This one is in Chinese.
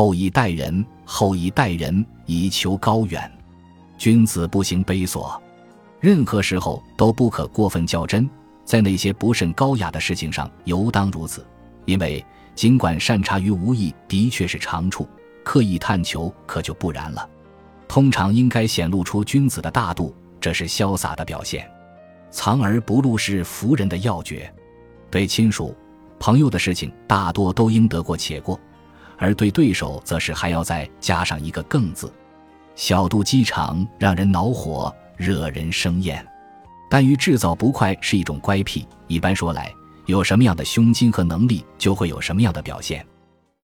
厚以待人，厚以待人，以求高远。君子不行卑琐，任何时候都不可过分较真，在那些不甚高雅的事情上，尤当如此。因为尽管善察于无意的确是长处，刻意探求可就不然了。通常应该显露出君子的大度，这是潇洒的表现。藏而不露是服人的要诀。对亲属、朋友的事情，大多都应得过且过；而对对手，则是还要再加上一个“更”字。小肚鸡肠让人恼火，惹人生厌。但于制造不快是一种乖僻。一般说来，有什么样的胸襟和能力，就会有什么样的表现。